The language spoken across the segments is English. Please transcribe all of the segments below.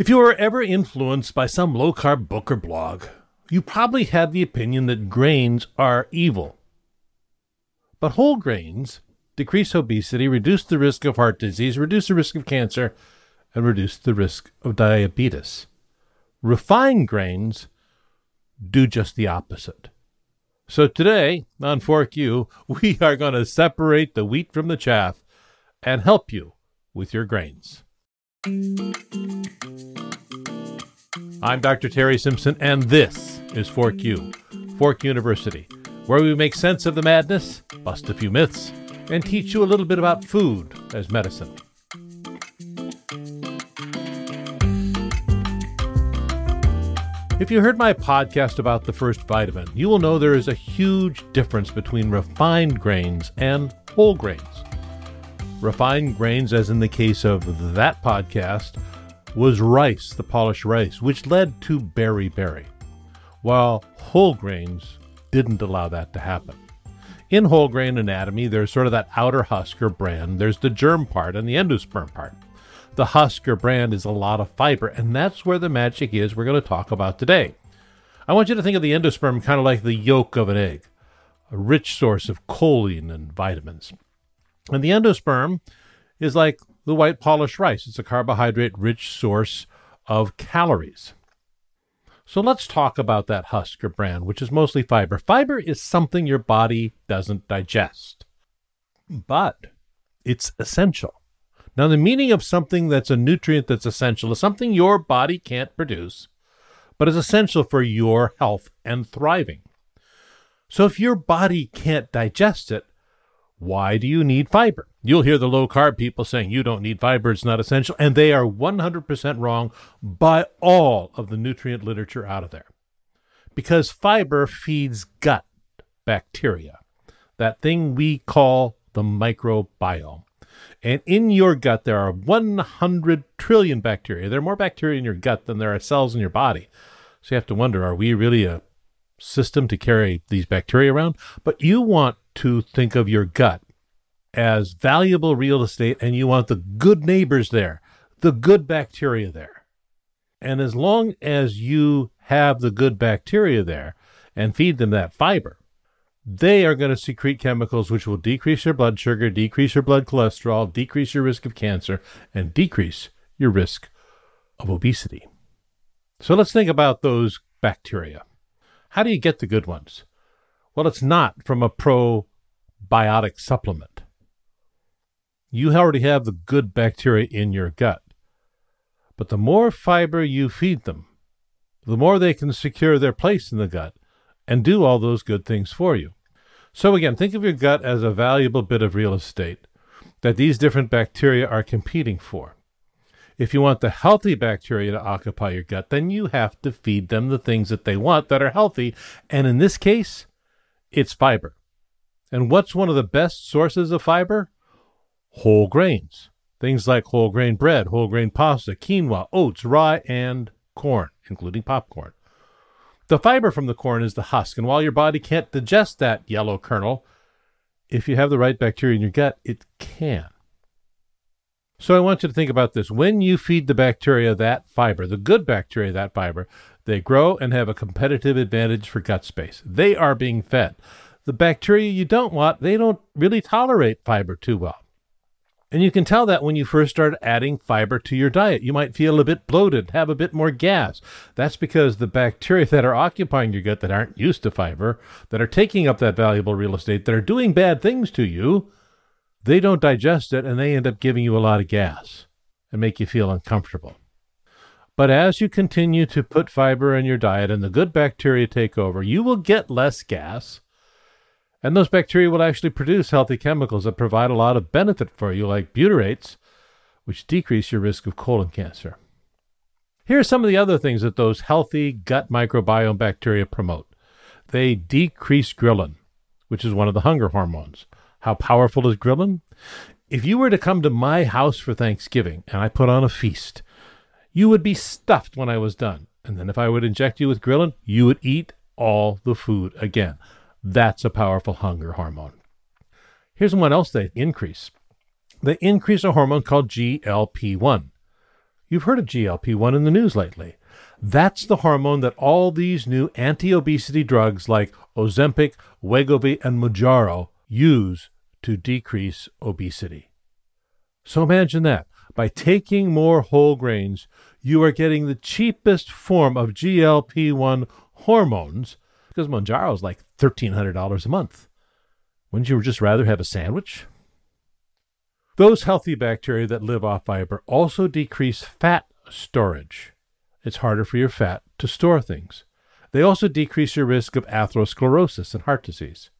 If you were ever influenced by some low carb book or blog, you probably had the opinion that grains are evil. But whole grains decrease obesity, reduce the risk of heart disease, reduce the risk of cancer, and reduce the risk of diabetes. Refined grains do just the opposite. So today on Fork U, we are going to separate the wheat from the chaff and help you with your grains. I'm Dr. Terry Simpson, and this is Fork U, Fork University, where we make sense of the madness, bust a few myths, and teach you a little bit about food as medicine. If you heard my podcast about the first vitamin, you will know there is a huge difference between refined grains and whole grains. Refined grains, as in the case of that podcast, was rice, the polished rice, which led to beriberi, while whole grains didn't allow that to happen. In whole grain anatomy, there's sort of that outer husk or bran. There's the germ part and the endosperm part. The husk or bran is a lot of fiber, and that's where the magic is we're going to talk about today. I want you to think of the endosperm kind of like the yolk of an egg, a rich source of choline and vitamins. And the endosperm is like the white polished rice. It's a carbohydrate rich source of calories. So let's talk about that husk or bran, which is mostly fiber. Fiber is something your body doesn't digest, but it's essential. Now, the meaning of something that's a nutrient that's essential is something your body can't produce, but is essential for your health and thriving. So, if your body can't digest it, why do you need fiber? You'll hear the low carb people saying you don't need fiber, it's not essential, and they are 100% wrong by all of the nutrient literature out of there. Because fiber feeds gut bacteria, that thing we call the microbiome. And in your gut, there are 100 trillion bacteria. There are more bacteria in your gut than there are cells in your body. So you have to wonder are we really a system to carry these bacteria around? But you want to think of your gut as valuable real estate and you want the good neighbors there, the good bacteria there. And as long as you have the good bacteria there and feed them that fiber, they are going to secrete chemicals which will decrease your blood sugar, decrease your blood cholesterol, decrease your risk of cancer, and decrease your risk of obesity. So let's think about those bacteria. How do you get the good ones? Well, it's not from a probiotic supplement. You already have the good bacteria in your gut. But the more fiber you feed them, the more they can secure their place in the gut and do all those good things for you. So, again, think of your gut as a valuable bit of real estate that these different bacteria are competing for. If you want the healthy bacteria to occupy your gut, then you have to feed them the things that they want that are healthy. And in this case, it's fiber. And what's one of the best sources of fiber? Whole grains. Things like whole grain bread, whole grain pasta, quinoa, oats, rye, and corn, including popcorn. The fiber from the corn is the husk, and while your body can't digest that yellow kernel, if you have the right bacteria in your gut, it can. So I want you to think about this. When you feed the bacteria that fiber, the good bacteria that fiber, they grow and have a competitive advantage for gut space. They are being fed. The bacteria you don't want, they don't really tolerate fiber too well. And you can tell that when you first start adding fiber to your diet. You might feel a bit bloated, have a bit more gas. That's because the bacteria that are occupying your gut that aren't used to fiber, that are taking up that valuable real estate, that are doing bad things to you, they don't digest it and they end up giving you a lot of gas and make you feel uncomfortable. But as you continue to put fiber in your diet and the good bacteria take over, you will get less gas. And those bacteria will actually produce healthy chemicals that provide a lot of benefit for you, like butyrates, which decrease your risk of colon cancer. Here are some of the other things that those healthy gut microbiome bacteria promote. They decrease ghrelin, which is one of the hunger hormones. How powerful is ghrelin? If you were to come to my house for Thanksgiving and I put on a feast, you would be stuffed when I was done. And then if I would inject you with ghrelin, you would eat all the food again. That's a powerful hunger hormone. Here's one else they increase. They increase a hormone called GLP 1. You've heard of GLP 1 in the news lately. That's the hormone that all these new anti obesity drugs like Ozempic, Wegovy, and Mounjaro use to decrease obesity. So imagine that. By taking more whole grains, you are getting the cheapest form of GLP 1 hormones because Mounjaro is like $1,300 a month. Wouldn't you just rather have a sandwich? Those healthy bacteria that live off fiber also decrease fat storage. It's harder for your fat to store things. They also decrease your risk of atherosclerosis and heart disease.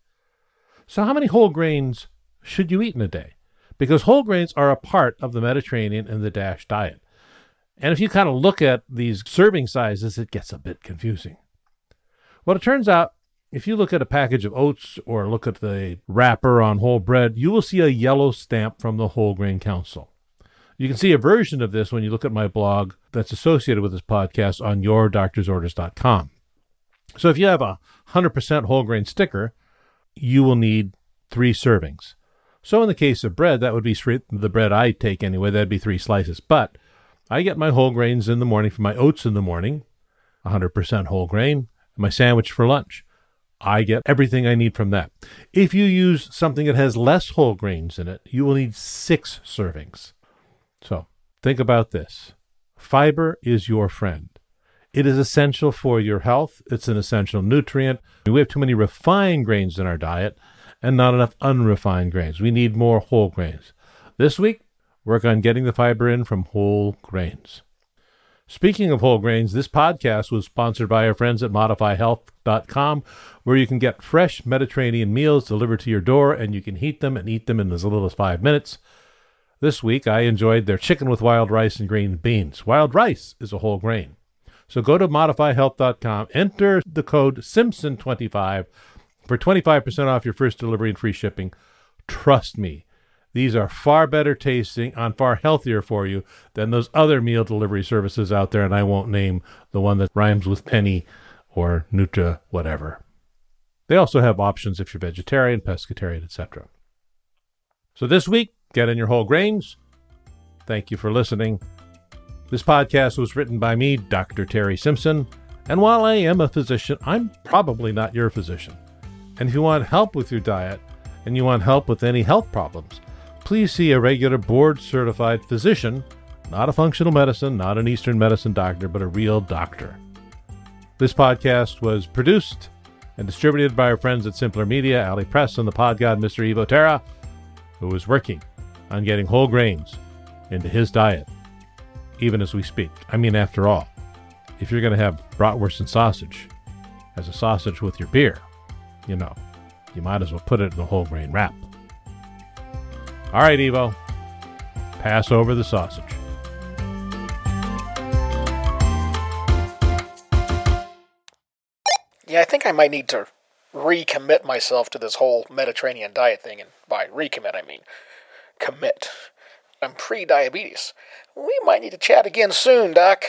So, how many whole grains should you eat in a day? Because whole grains are a part of the Mediterranean and the DASH diet. And if you kind of look at these serving sizes, it gets a bit confusing. Well, it turns out if you look at a package of oats or look at the wrapper on whole bread, you will see a yellow stamp from the Whole Grain Council. You can see a version of this when you look at my blog that's associated with this podcast on yourdoctorsorders.com. So if you have a 100% whole grain sticker, you will need three servings. So in the case of bread, that would be the bread I take anyway, that'd be three slices. But I get my whole grains in the morning for my oats in the morning, 100% whole grain, my sandwich for lunch. I get everything I need from that. If you use something that has less whole grains in it, you will need six servings. So think about this fiber is your friend. It is essential for your health, it's an essential nutrient. We have too many refined grains in our diet and not enough unrefined grains. We need more whole grains. This week, work on getting the fiber in from whole grains. Speaking of whole grains, this podcast was sponsored by our friends at modifyhealth.com, where you can get fresh Mediterranean meals delivered to your door and you can heat them and eat them in as little as five minutes. This week, I enjoyed their chicken with wild rice and green beans. Wild rice is a whole grain. So go to modifyhealth.com, enter the code Simpson25 for 25% off your first delivery and free shipping. Trust me, these are far better tasting and far healthier for you than those other meal delivery services out there, and I won't name the one that rhymes with penny or Nutra, whatever. They also have options if you're vegetarian, pescatarian, etc. So this week, get in your whole grains. Thank you for listening. This podcast was written by me, Dr. Terry Simpson, and while I am a physician, I'm probably not your physician. And if you want help with your diet and you want help with any health problems, please see a regular board certified physician, not a functional medicine, not an Eastern medicine doctor, but a real doctor. This podcast was produced and distributed by our friends at Simpler Media, Ali Press, and the pod god Mr. Evo Terra, who is working on getting whole grains into his diet, even as we speak. I mean, after all, if you're going to have bratwurst and sausage as a sausage with your beer, you know, you might as well put it in a whole grain wrap. All right, Evo. Pass over the sausage. Yeah, I think I might need to recommit myself to this whole Mediterranean diet thing. And by recommit, I mean commit. I'm pre diabetes. We might need to chat again soon, Doc.